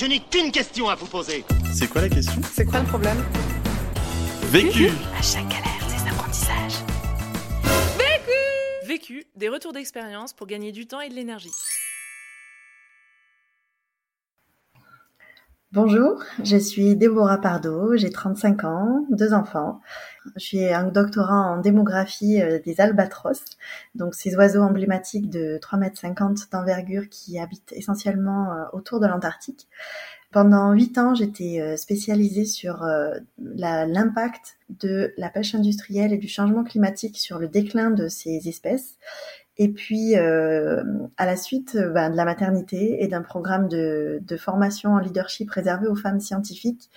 Je n'ai qu'une question à vous poser. C'est quoi la question? C'est quoi le problème? Vécu À chaque galère, des apprentissages. Vécu, des retours d'expérience pour gagner du temps et de l'énergie. Bonjour, je suis Déborah Pardo, j'ai 35 ans, deux enfants. Je suis un doctorat en démographie euh, des albatros, donc ces oiseaux emblématiques de 3,50 m d'envergure qui habitent essentiellement euh, autour de l'Antarctique. Pendant huit ans, j'étais euh, spécialisée sur l'impact de la pêche industrielle et du changement climatique sur le déclin de ces espèces et puis, euh, à la suite euh, ben, de la maternité et d'un programme de, de, formation en leadership réservé aux femmes scientifiques,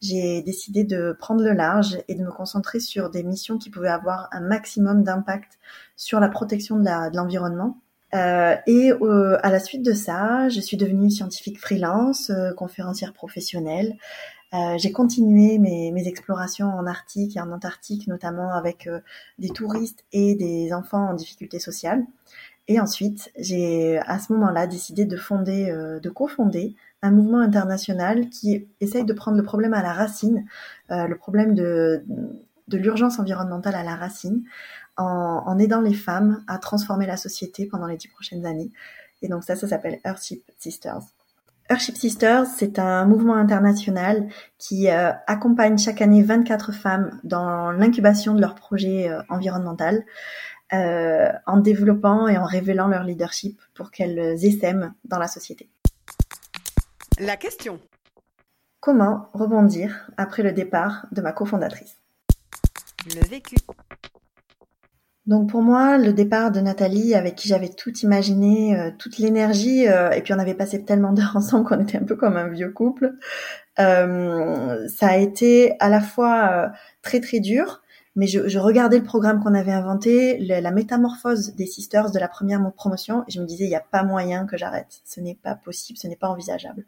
j'ai décidé de prendre le large et de me concentrer sur des missions qui pouvaient avoir un maximum d'impact sur la protection de l'environnement. Euh, et euh, à la suite de ça, je suis devenue scientifique freelance, euh, conférencière professionnelle. Euh, j'ai continué mes, mes, explorations en Arctique et en Antarctique, notamment avec euh, des touristes et des enfants en difficulté sociale. Et ensuite, j'ai à ce moment-là décidé de fonder, euh, de cofonder un mouvement international qui essaye de prendre le problème à la racine, le problème de, de l'urgence environnementale à la racine, en, en, aidant les femmes à transformer la société pendant les dix prochaines années. Et donc ça, ça s'appelle Earthship Sisters. Earthship Sisters, c'est un mouvement international qui euh, accompagne chaque année 24 femmes dans l'incubation de leur projet euh, environnemental, euh, en développant et en révélant leur leadership pour qu'elles essaiment dans la société. La question. Comment rebondir après le départ de ma cofondatrice? Le vécu. Donc pour moi, le départ de Nathalie, avec qui j'avais tout imaginé, euh, toute l'énergie, euh, et puis on avait passé tellement d'heures ensemble qu'on était un peu comme un vieux couple, euh, ça a été à la fois très très dur, mais je, je regardais le programme qu'on avait inventé, la métamorphose des sisters de la première promotion, et je me disais, il n'y a pas moyen que j'arrête, ce n'est pas possible, ce n'est pas envisageable.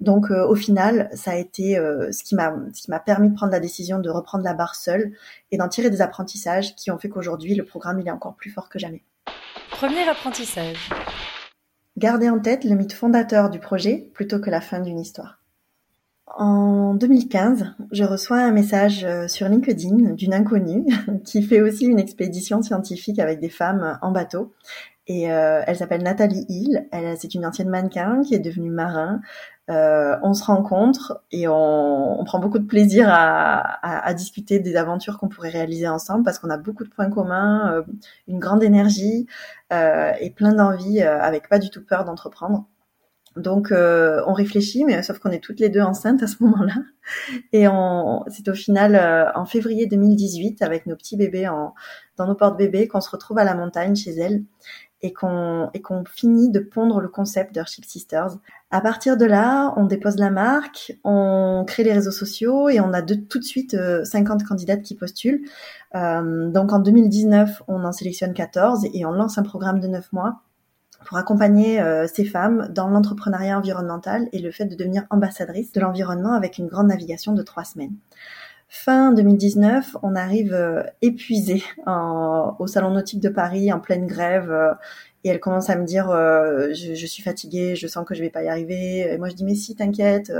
Donc euh, au final, ça a été euh, ce qui m'a ce qui m'a permis de prendre la décision de reprendre la barre seule et d'en tirer des apprentissages qui ont fait qu'aujourd'hui le programme il est encore plus fort que jamais. Premier apprentissage. Gardez en tête le mythe fondateur du projet plutôt que la fin d'une histoire. En 2015, je reçois un message euh, sur LinkedIn d'une inconnue qui fait aussi une expédition scientifique avec des femmes en bateau. Et euh, elle s'appelle Nathalie Hill. Elle, c'est une ancienne mannequin qui est devenue marin. Euh, on se rencontre et on, on, prend beaucoup de plaisir à, à, à discuter des aventures qu'on pourrait réaliser ensemble parce qu'on a beaucoup de points communs, euh, une grande énergie euh, et plein d'envie euh, avec pas du tout peur d'entreprendre. Donc euh, on réfléchit, mais sauf qu'on est toutes les deux enceintes à ce moment-là. Et c'est au final en février 2018 avec nos petits bébés en, dans nos portes-bébés qu'on se retrouve à la montagne chez elle et qu'on et qu'on finit de pondre le concept d'Earthship Sisters. À partir de là, on dépose la marque, on crée les réseaux sociaux et on a de, tout de suite 50 euh, candidates qui postulent. Euh, donc en 2019, on en sélectionne 14 et on lance un programme de 9 mois pour accompagner euh, ces femmes dans l'entrepreneuriat environnemental et le fait de devenir ambassadrice de l'environnement avec une grande navigation de trois semaines. Fin 2019, on arrive euh, épuisé au Salon nautique de Paris en pleine grève euh, et elle commence à me dire euh, je, je, suis fatiguée, je sens que je vais pas y arriver. Et moi je dis mais si t'inquiète,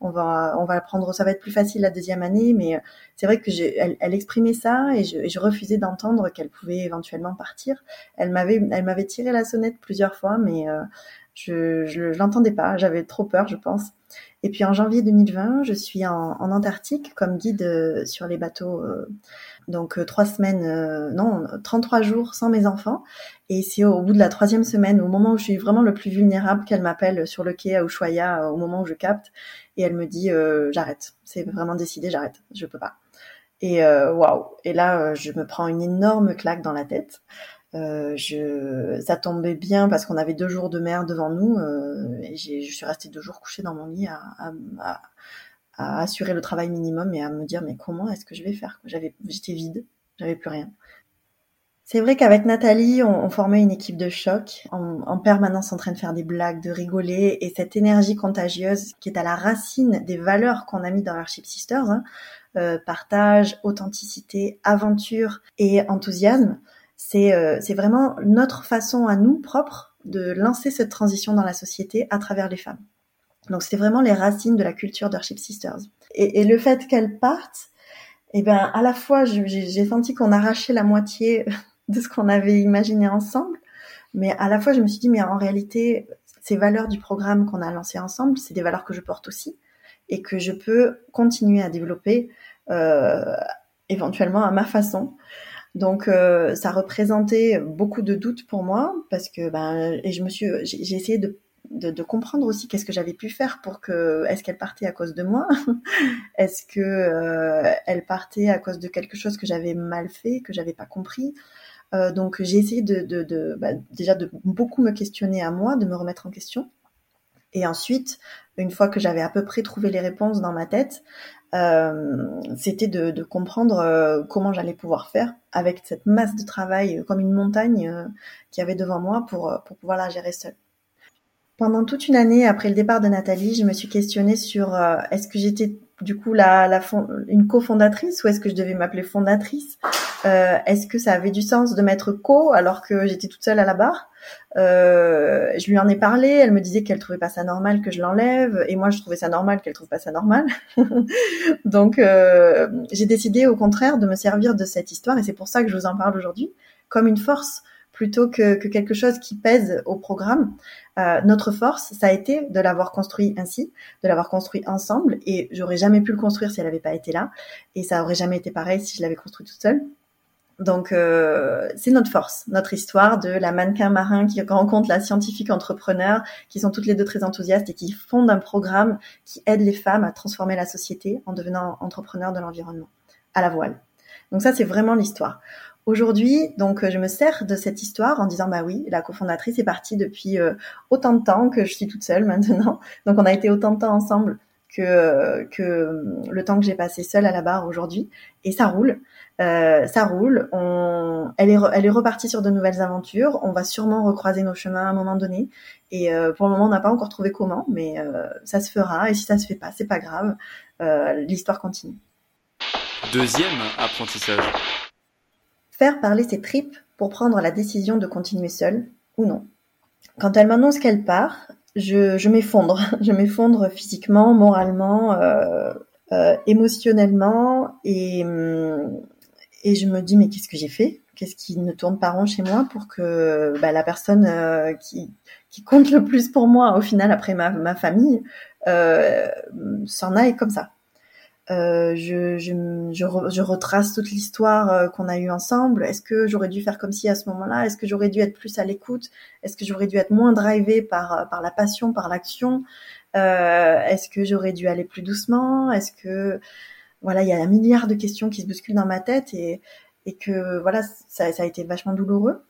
on va on va prendre, ça va être plus facile la deuxième année. Mais c'est vrai que j'ai, elle, elle, exprimait ça et je, et je refusais d'entendre qu'elle pouvait éventuellement partir. Elle m'avait elle m'avait tiré la sonnette plusieurs fois, mais je je l'entendais pas. J'avais trop peur, je pense. Et puis en janvier 2020, je suis en, en Antarctique comme guide euh, sur les bateaux. Euh, donc euh, trois semaines, non, 33 jours sans mes enfants. Et c'est au bout de la troisième semaine, au moment où je suis vraiment le plus vulnérable, qu'elle m'appelle sur le quai à Ushuaia, au moment où je capte. Et elle me dit, j'arrête. C'est vraiment décidé, j'arrête. Je peux pas. Et waouh. Et là, je me prends une énorme claque dans la tête. Euh, je, ça tombait bien parce qu'on avait deux jours de mer devant nous euh, et je suis restée deux jours couchée dans mon lit à, à, à, assurer le travail minimum et à me dire mais comment est-ce que je vais faire? J'avais, j'étais vide, j'avais plus rien. C'est vrai qu'avec Nathalie, on, on, formait une équipe de choc, en, en, permanence en train de faire des blagues, de rigoler, et cette énergie contagieuse qui est à la racine des valeurs qu'on a mis dans Ship Sisters, hein, euh, partage, authenticité, aventure et enthousiasme, euh, c'est vraiment notre façon à nous propre de lancer cette transition dans la société à travers les femmes. Donc c'était vraiment les racines de la culture d'Arship Sisters. Et, et, le fait qu'elles partent, eh ben à la fois j'ai senti qu'on arrachait la moitié de ce qu'on avait imaginé ensemble, mais à la fois je me suis dit mais en réalité ces valeurs du programme qu'on a lancé ensemble, c'est des valeurs que je porte aussi et que je peux continuer à développer euh, éventuellement à ma façon. Donc euh, ça représentait beaucoup de doutes pour moi parce que ben et je me suis j'ai essayé de de, comprendre aussi qu'est-ce que j'avais pu faire pour que est-ce qu'elle partait à cause de moi? Est-ce que euh, elle partait à cause de quelque chose que j'avais mal fait que j'avais pas compris? Euh, donc j'ai essayé de, de, de bah, déjà de beaucoup me questionner à moi de me remettre en question. Et ensuite une fois que j'avais à peu près trouvé les réponses dans ma tête c'était de, comprendre euh, comment j'allais pouvoir faire avec cette masse de travail comme une montagne euh, qui avait devant moi pour, pour pouvoir la gérer seule. Pendant toute une année après le départ de Nathalie, je me suis questionnée sur euh, est-ce que j'étais du coup la, la une cofondatrice ou est-ce que je devais m'appeler fondatrice? Euh, Est-ce que ça avait du sens de mettre co alors que j'étais toute seule à la barre? Euh, Je lui en ai parlé, elle me disait qu'elle trouvait pas ça normal que je l'enlève et moi je trouvais ça normal qu'elle trouve pas ça normal. Donc euh, j'ai décidé au contraire de me servir de cette histoire et c'est pour ça que je vous en parle aujourd'hui comme une force plutôt que, que, quelque chose qui pèse au programme. Euh, notre force, ça a été de l'avoir construit ainsi, de l'avoir construit ensemble, et j'aurais jamais pu le construire si elle n'avait pas été là, et ça aurait jamais été pareil si je l'avais construit toute seule. Donc euh, c'est notre force, notre histoire de la mannequin marin qui rencontre la scientifique entrepreneur, qui sont toutes les deux très enthousiastes et qui fondent un programme qui aide les femmes à transformer la société en devenant entrepreneurs de l'environnement à la voile. Donc ça c'est vraiment l'histoire. Aujourd'hui, donc, je me sers de cette histoire en disant, bah oui, la cofondatrice est partie depuis euh, autant de temps que je suis toute seule maintenant. Donc, on a été autant de temps ensemble que que le temps que j'ai passé seule à la barre aujourd'hui. Et ça roule, euh, ça roule. On, elle est elle est repartie sur de nouvelles aventures. On va sûrement recroiser nos chemins à un moment donné. Et euh, pour le moment, on n'a pas encore trouvé comment, mais euh, ça se fera. Et si ça se fait pas, c'est pas grave. L'histoire continue. Deuxième apprentissage faire parler ses tripes pour prendre la décision de continuer seule ou non. Quand elle m'annonce qu'elle part, je, m'effondre. Je m'effondre physiquement, moralement, euh, euh, émotionnellement et, hum, et je me dis mais qu'est-ce que j'ai fait? Qu'est-ce qui ne tourne pas rond chez moi pour que bah, la personne euh, qui, compte le plus pour moi au final après ma, famille euh, s'en aille comme ça? Euh, je, je, je, retrace toute l'histoire euh, qu'on a eue ensemble. Est-ce que j'aurais dû faire comme si à ce moment-là? Est-ce que j'aurais dû être plus à l'écoute? Est-ce que j'aurais dû être moins drivé par par la passion, par l'action? Euh, Est-ce que j'aurais dû aller plus doucement? Est-ce que voilà, il y a un milliard de questions qui se bousculent dans ma tête et et que voilà, ça, ça a été vachement douloureux.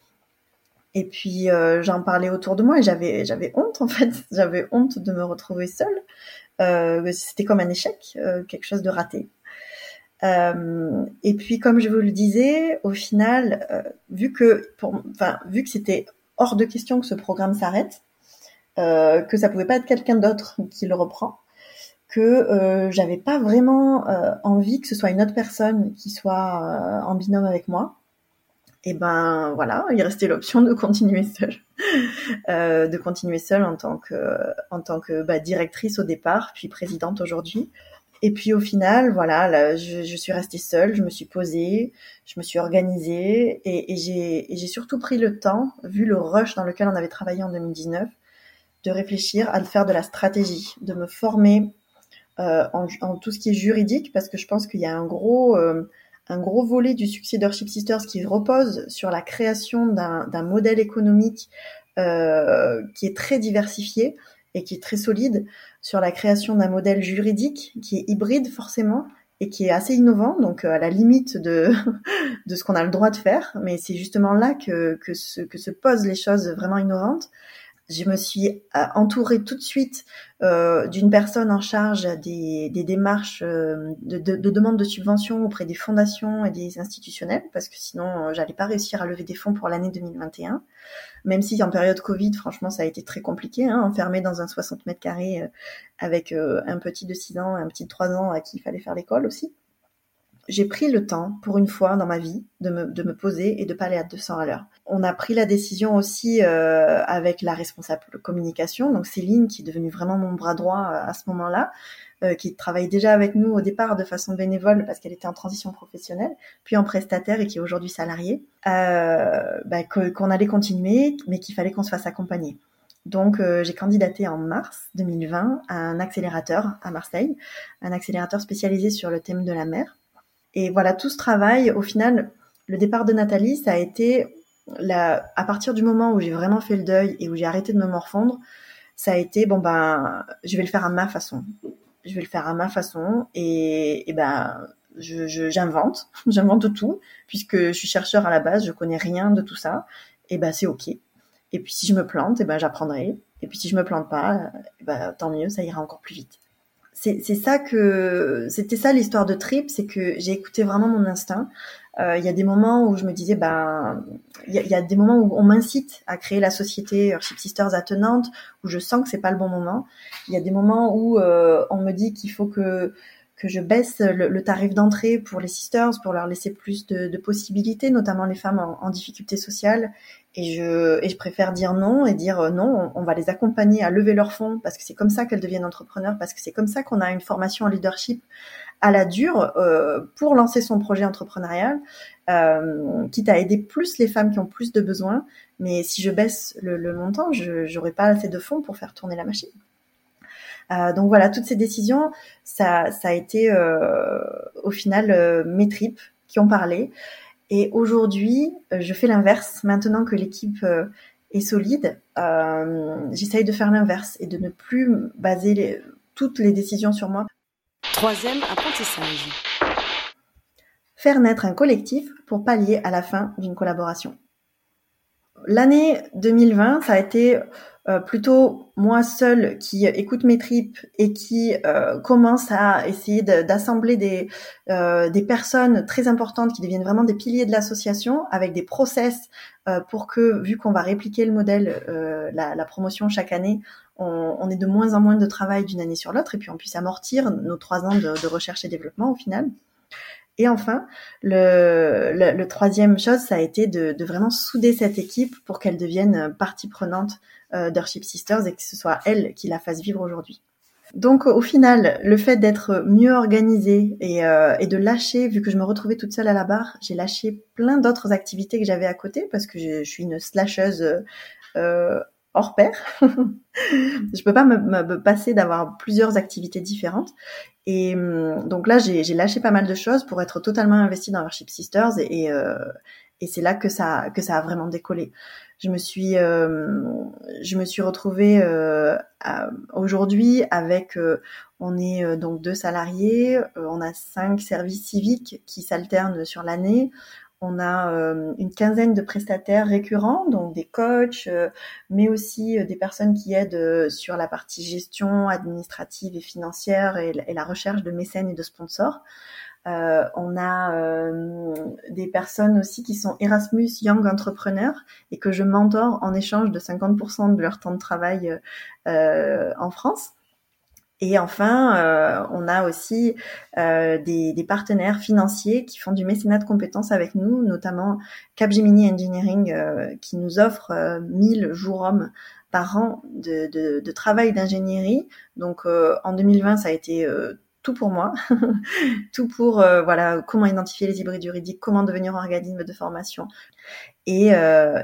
Et puis euh, j'en parlais autour de moi et j'avais j'avais honte en fait, j'avais honte de me retrouver seule. Euh, c'était comme un échec, euh, quelque chose de raté. Euh, et puis, comme je vous le disais, au final, vu que, c'était hors de question que ce programme s'arrête, que ça pouvait pas être quelqu'un d'autre qui le reprend, que j'avais pas vraiment envie que ce soit une autre personne qui soit en binôme avec moi et ben voilà, il restait l'option de continuer seule, euh, de continuer seule en tant que en tant que bah, directrice au départ, puis présidente aujourd'hui. Et puis au final, voilà, je, suis restée seule, je me suis posée, je me suis organisée et, j'ai surtout pris le temps, vu le rush dans lequel on avait travaillé en 2019, de réfléchir à faire de la stratégie, de me former euh, en, en, tout ce qui est juridique, parce que je pense qu'il y a un gros euh, un gros volet du succès d'Orship Sisters qui repose sur la création d'un modèle économique euh, qui est très diversifié et qui est très solide, sur la création d'un modèle juridique qui est hybride forcément et qui est assez innovant, donc à la limite de, de ce qu'on a le droit de faire, mais c'est justement là que, que, se, que se posent les choses vraiment innovantes. Je me suis euh, entourée tout de suite euh, d'une personne en charge des, des démarches euh, de, de, de, demande de subvention auprès des fondations et des institutionnels, parce que sinon euh, j'allais pas réussir à lever des fonds pour l'année 2021. Même si en période Covid, franchement, ça a été très compliqué, hein, enfermé dans un 60 mètres carrés avec un petit de 6 ans et un petit de 3 ans à qui il fallait faire l'école aussi. J'ai pris le temps, pour une fois dans ma vie, de me, de me poser et de pas aller à 200 à l'heure. On a pris la décision aussi euh, avec la responsable communication, donc Céline, qui est devenue vraiment mon bras droit euh, à ce moment-là, euh, qui travaille déjà avec nous au départ de façon bénévole parce qu'elle était en transition professionnelle, puis en prestataire et qui est aujourd'hui salariée, euh, bah, qu'on allait continuer, mais qu'il fallait qu'on se fasse accompagner. Donc, euh, j'ai candidaté en mars 2020 à un accélérateur à Marseille, un accélérateur spécialisé sur le thème de la mer. Et voilà, tout ce travail, au final, le départ de Nathalie, ça a été la, à partir du moment où j'ai vraiment fait le deuil et où j'ai arrêté de me morfondre, ça a été bon ben, je vais le faire à ma façon. Je vais le faire à ma façon et, et ben, je, j'invente, j'invente tout puisque je suis chercheur à la base, je connais rien de tout ça. Et ben, c'est ok. Et puis si je me plante, et ben j'apprendrai. Et puis si je me plante pas, ben tant mieux, ça ira encore plus vite c'est ça que c'était ça l'histoire de Trip, c'est que j'ai écouté vraiment mon instinct. Euh, il y a des moments où je me disais, ben, il y, a des moments où on m'incite à créer la société Earthship Sisters attenante, où je sens que c'est pas le bon moment. Il y a des moments où euh, on me dit qu'il faut que que je baisse le, tarif d'entrée pour les sisters, pour leur laisser plus de, possibilités, notamment les femmes en, difficulté sociale. Et je, et je préfère dire non et dire euh, non, on, va les accompagner à lever leurs fonds parce que c'est comme ça qu'elles deviennent entrepreneurs, parce que c'est comme ça qu'on a une formation en leadership à la dure euh, pour lancer son projet entrepreneurial, euh, quitte à aider plus les femmes qui ont plus de besoins. Mais si je baisse le, le montant, je n'aurai pas assez de fonds pour faire tourner la machine. Euh, donc voilà, toutes ces décisions, ça, ça a été euh, au final euh, mes tripes qui ont parlé. Et aujourd'hui, je fais l'inverse. Maintenant que l'équipe est solide, j'essaye de faire l'inverse et de ne plus baser toutes les décisions sur moi. Troisième apprentissage. Faire naître un collectif pour pallier à la fin d'une collaboration. L'année 2020, ça a été euh, plutôt moi seule qui écoute mes tripes et qui euh, commence à essayer d'assembler des, euh, des personnes très importantes qui deviennent vraiment des piliers de l'association avec des process pour que, vu qu'on va répliquer le modèle, la, promotion chaque année, on, on, ait de moins en moins de travail d'une année sur l'autre et puis on puisse amortir nos trois ans de recherche et développement au final. Et enfin, le, troisième chose, ça a été de, vraiment souder cette équipe pour qu'elle devienne partie prenante euh, Sisters et que ce soit elle qui la fasse vivre aujourd'hui. Donc au final, le fait d'être mieux organisée et, euh, et, de lâcher, vu que je me retrouvais toute seule à la barre, j'ai lâché plein d'autres activités que j'avais à côté parce que je, je suis une slasheuse euh, hors pair. je peux pas me, passer d'avoir plusieurs activités différentes. Et hum, donc là, j'ai lâché pas mal de choses pour être totalement investie dans Worship Sisters euh, et c'est là que ça que ça a vraiment décollé. Je me suis euh, je me suis retrouvée euh, aujourd'hui avec euh, on est donc deux salariés, on a cinq services civiques qui s'alternent sur l'année. On a euh, une quinzaine de prestataires récurrents, donc des coachs, euh, mais aussi euh, des personnes qui aident sur la partie gestion administrative et financière et, la recherche de mécènes et de sponsors. on a des personnes aussi qui sont Erasmus Young Entrepreneurs et que je mentor en échange de 50% de leur temps de travail en France. Et enfin, euh, on a aussi euh, des, des, partenaires financiers qui font du mécénat de compétences avec nous, notamment Capgemini Engineering euh, qui nous offre 1000 jours hommes par an de, de, de travail d'ingénierie. Donc en 2020, ça a été tout pour moi, tout pour voilà comment identifier les hybrides juridiques, comment devenir organisme de formation et,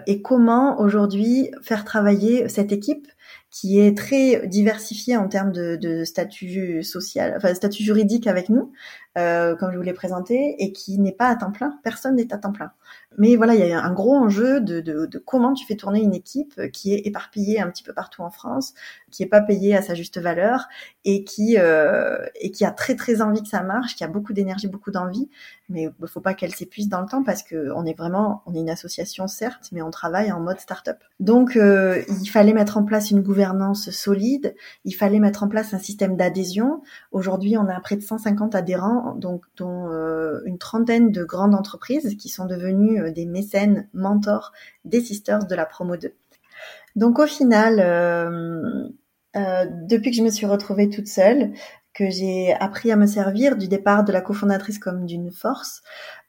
et comment aujourd'hui faire travailler cette équipe qui est très diversifié en termes de, statut social, enfin statut juridique avec nous, euh, comme je vous l'ai présenté, et qui n'est pas à temps plein. Personne n'est à temps plein. Mais voilà, il y a un gros enjeu de, de, de, comment tu fais tourner une équipe qui est éparpillée un petit peu partout en France, qui est pas payée à sa juste valeur et qui euh, et qui a très très envie que ça marche, qui a beaucoup d'énergie, beaucoup d'envie, mais il faut pas qu'elle s'épuise dans le temps parce que on est vraiment, on est une association certes, mais on travaille en mode start-up. Donc euh, il fallait mettre en place une gouvernance solide, il fallait mettre en place un système d'adhésion. Aujourd'hui, on a près de 150 adhérents, donc dont euh, une trentaine de grandes entreprises qui sont devenues euh, des mécènes, mentors des sisters de la promo 2. Donc au final, euh, euh, depuis que je me suis retrouvée toute seule, que j'ai appris à me servir du départ de la cofondatrice comme d'une force,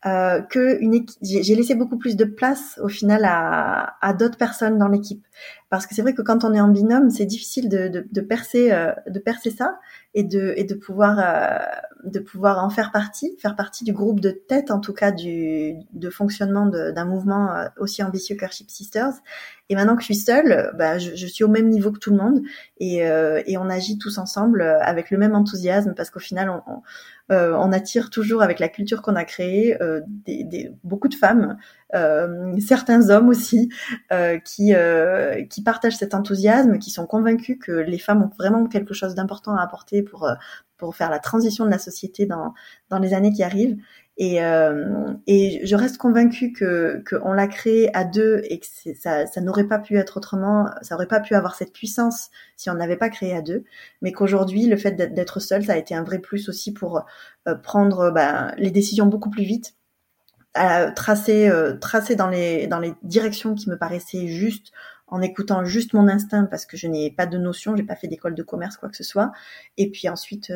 euh, que une j'ai laissé beaucoup plus de place au final à, à d'autres personnes dans l'équipe. Parce que c'est vrai que quand on est en binôme c'est difficile de, de, de percer euh, de percer ça et de et de pouvoir euh, de pouvoir en faire partie faire partie du groupe de tête en tout cas du de fonctionnement d'un mouvement euh, aussi ambitieux que Ship Sisters. Et maintenant que je suis seule bah, je, je, suis au même niveau que tout le monde et, euh, et on agit tous ensemble avec le même enthousiasme parce qu'au final on, on euh, on attire toujours avec la culture qu'on a créée euh, beaucoup de femmes, euh, certains hommes aussi, qui, qui partagent cet enthousiasme, qui sont convaincus que les femmes ont vraiment quelque chose d'important à apporter pour, faire la transition de la société dans les années qui arrivent. Et, euh, et je reste convaincue que qu'on l'a créé à deux et que ça, n'aurait pas pu être autrement, ça aurait pas pu avoir cette puissance si on n'avait pas créé à deux. Mais qu'aujourd'hui, le fait d'être seul, ça a été un vrai plus aussi pour euh, prendre bah, les décisions beaucoup plus vite, tracer euh, tracer dans les dans les directions qui me paraissaient justes en écoutant juste mon instinct parce que je n'ai pas de notion, j'ai pas fait d'école de commerce quoi que ce soit, et puis ensuite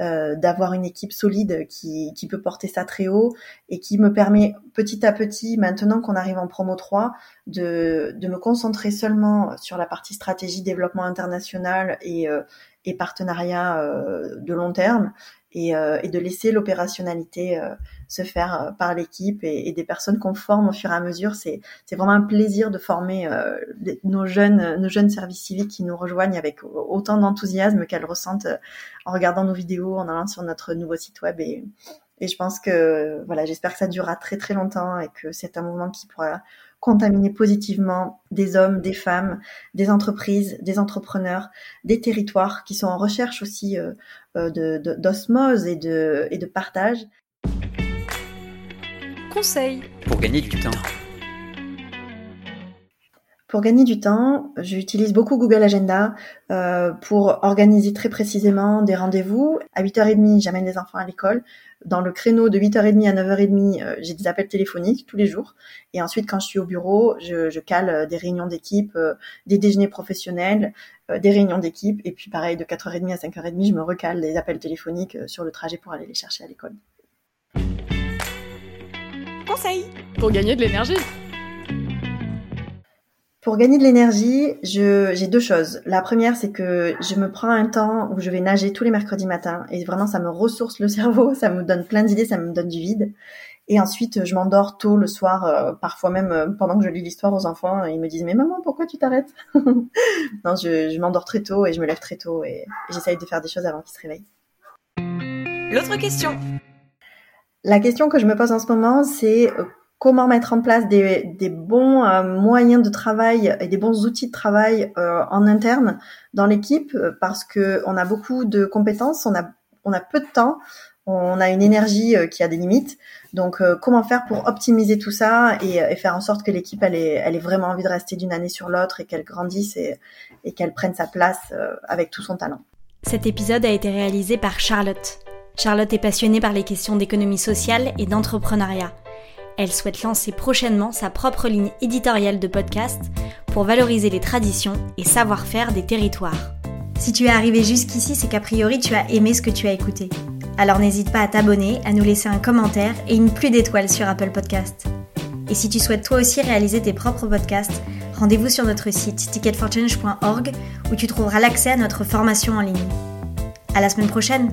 euh, d'avoir une équipe solide qui, qui peut porter ça très haut et qui me permet petit à petit, maintenant qu'on arrive en promo 3, de, de me concentrer seulement sur la partie stratégie développement international et, euh, et partenariat de long terme et, euh, et de laisser l'opérationnalité euh, se faire euh, par l'équipe et, des personnes qu'on forme au fur et à mesure. C'est, c'est vraiment un plaisir de former nos jeunes, nos jeunes services civiques qui nous rejoignent avec autant d'enthousiasme qu'elles ressentent en regardant nos vidéos, en allant sur notre nouveau site web et, et je pense que voilà, j'espère que ça durera très très longtemps et que c'est un mouvement qui pourra contaminer positivement des hommes, des femmes, des entreprises, des entrepreneurs, des territoires qui sont en recherche aussi euh, euh d'osmose de, et, de, et de partage. Conseil pour gagner du temps. Pour gagner du temps, j'utilise beaucoup Google Agenda euh, pour organiser très précisément des rendez-vous. À 8h30, j'amène les enfants à l'école. Dans le créneau de 8h30 à 9h30, euh, j'ai des appels téléphoniques tous les jours. Et ensuite, quand je suis au bureau, je, cale euh, des réunions d'équipe, des déjeuners professionnels, des réunions d'équipe. Et puis pareil, de 4h30 à 5h30, je me recale des appels téléphoniques sur le trajet pour aller les chercher à l'école. Conseil pour gagner de l'énergie. Pour gagner de l'énergie, j'ai deux choses. La première, c'est que je me prends un temps où je vais nager tous les mercredis matins et vraiment ça me ressource le cerveau, ça me donne plein d'idées, ça me donne du vide. Et ensuite, je m'endors tôt le soir, euh, parfois même euh, pendant que je lis l'histoire aux enfants, ils me disent mais maman pourquoi tu t'arrêtes? Non, je, je m'endors très tôt et je me lève très tôt et, et j'essaye de faire des choses avant qu'ils se réveillent. L'autre question. La question que je me pose en ce moment, c'est euh, comment mettre en place des, des bons euh, moyens de travail et des bons outils de travail euh, en interne dans l'équipe euh, parce que on a beaucoup de compétences, on a on a peu de temps, on a une énergie qui a des limites. Donc comment faire pour optimiser tout ça et, et faire en sorte que l'équipe elle ait, elle ait vraiment envie de rester d'une année sur l'autre et qu'elle grandisse et, et qu'elle prenne sa place avec tout son talent. Cet épisode a été réalisé par Charlotte. Charlotte est passionnée par les questions d'économie sociale et d'entrepreneuriat. Elle souhaite lancer prochainement sa propre ligne éditoriale de podcast pour valoriser les traditions et savoir-faire des territoires. Si tu es arrivé jusqu'ici, c'est qu'a priori tu as aimé ce que tu as écouté. Alors n'hésite pas à t'abonner, à nous laisser un commentaire et une pluie d'étoiles sur Apple Podcast. Et si tu souhaites toi aussi réaliser tes propres podcasts, rendez-vous sur notre site ticketforchange.org où tu trouveras l'accès à notre formation en ligne. À la semaine prochaine!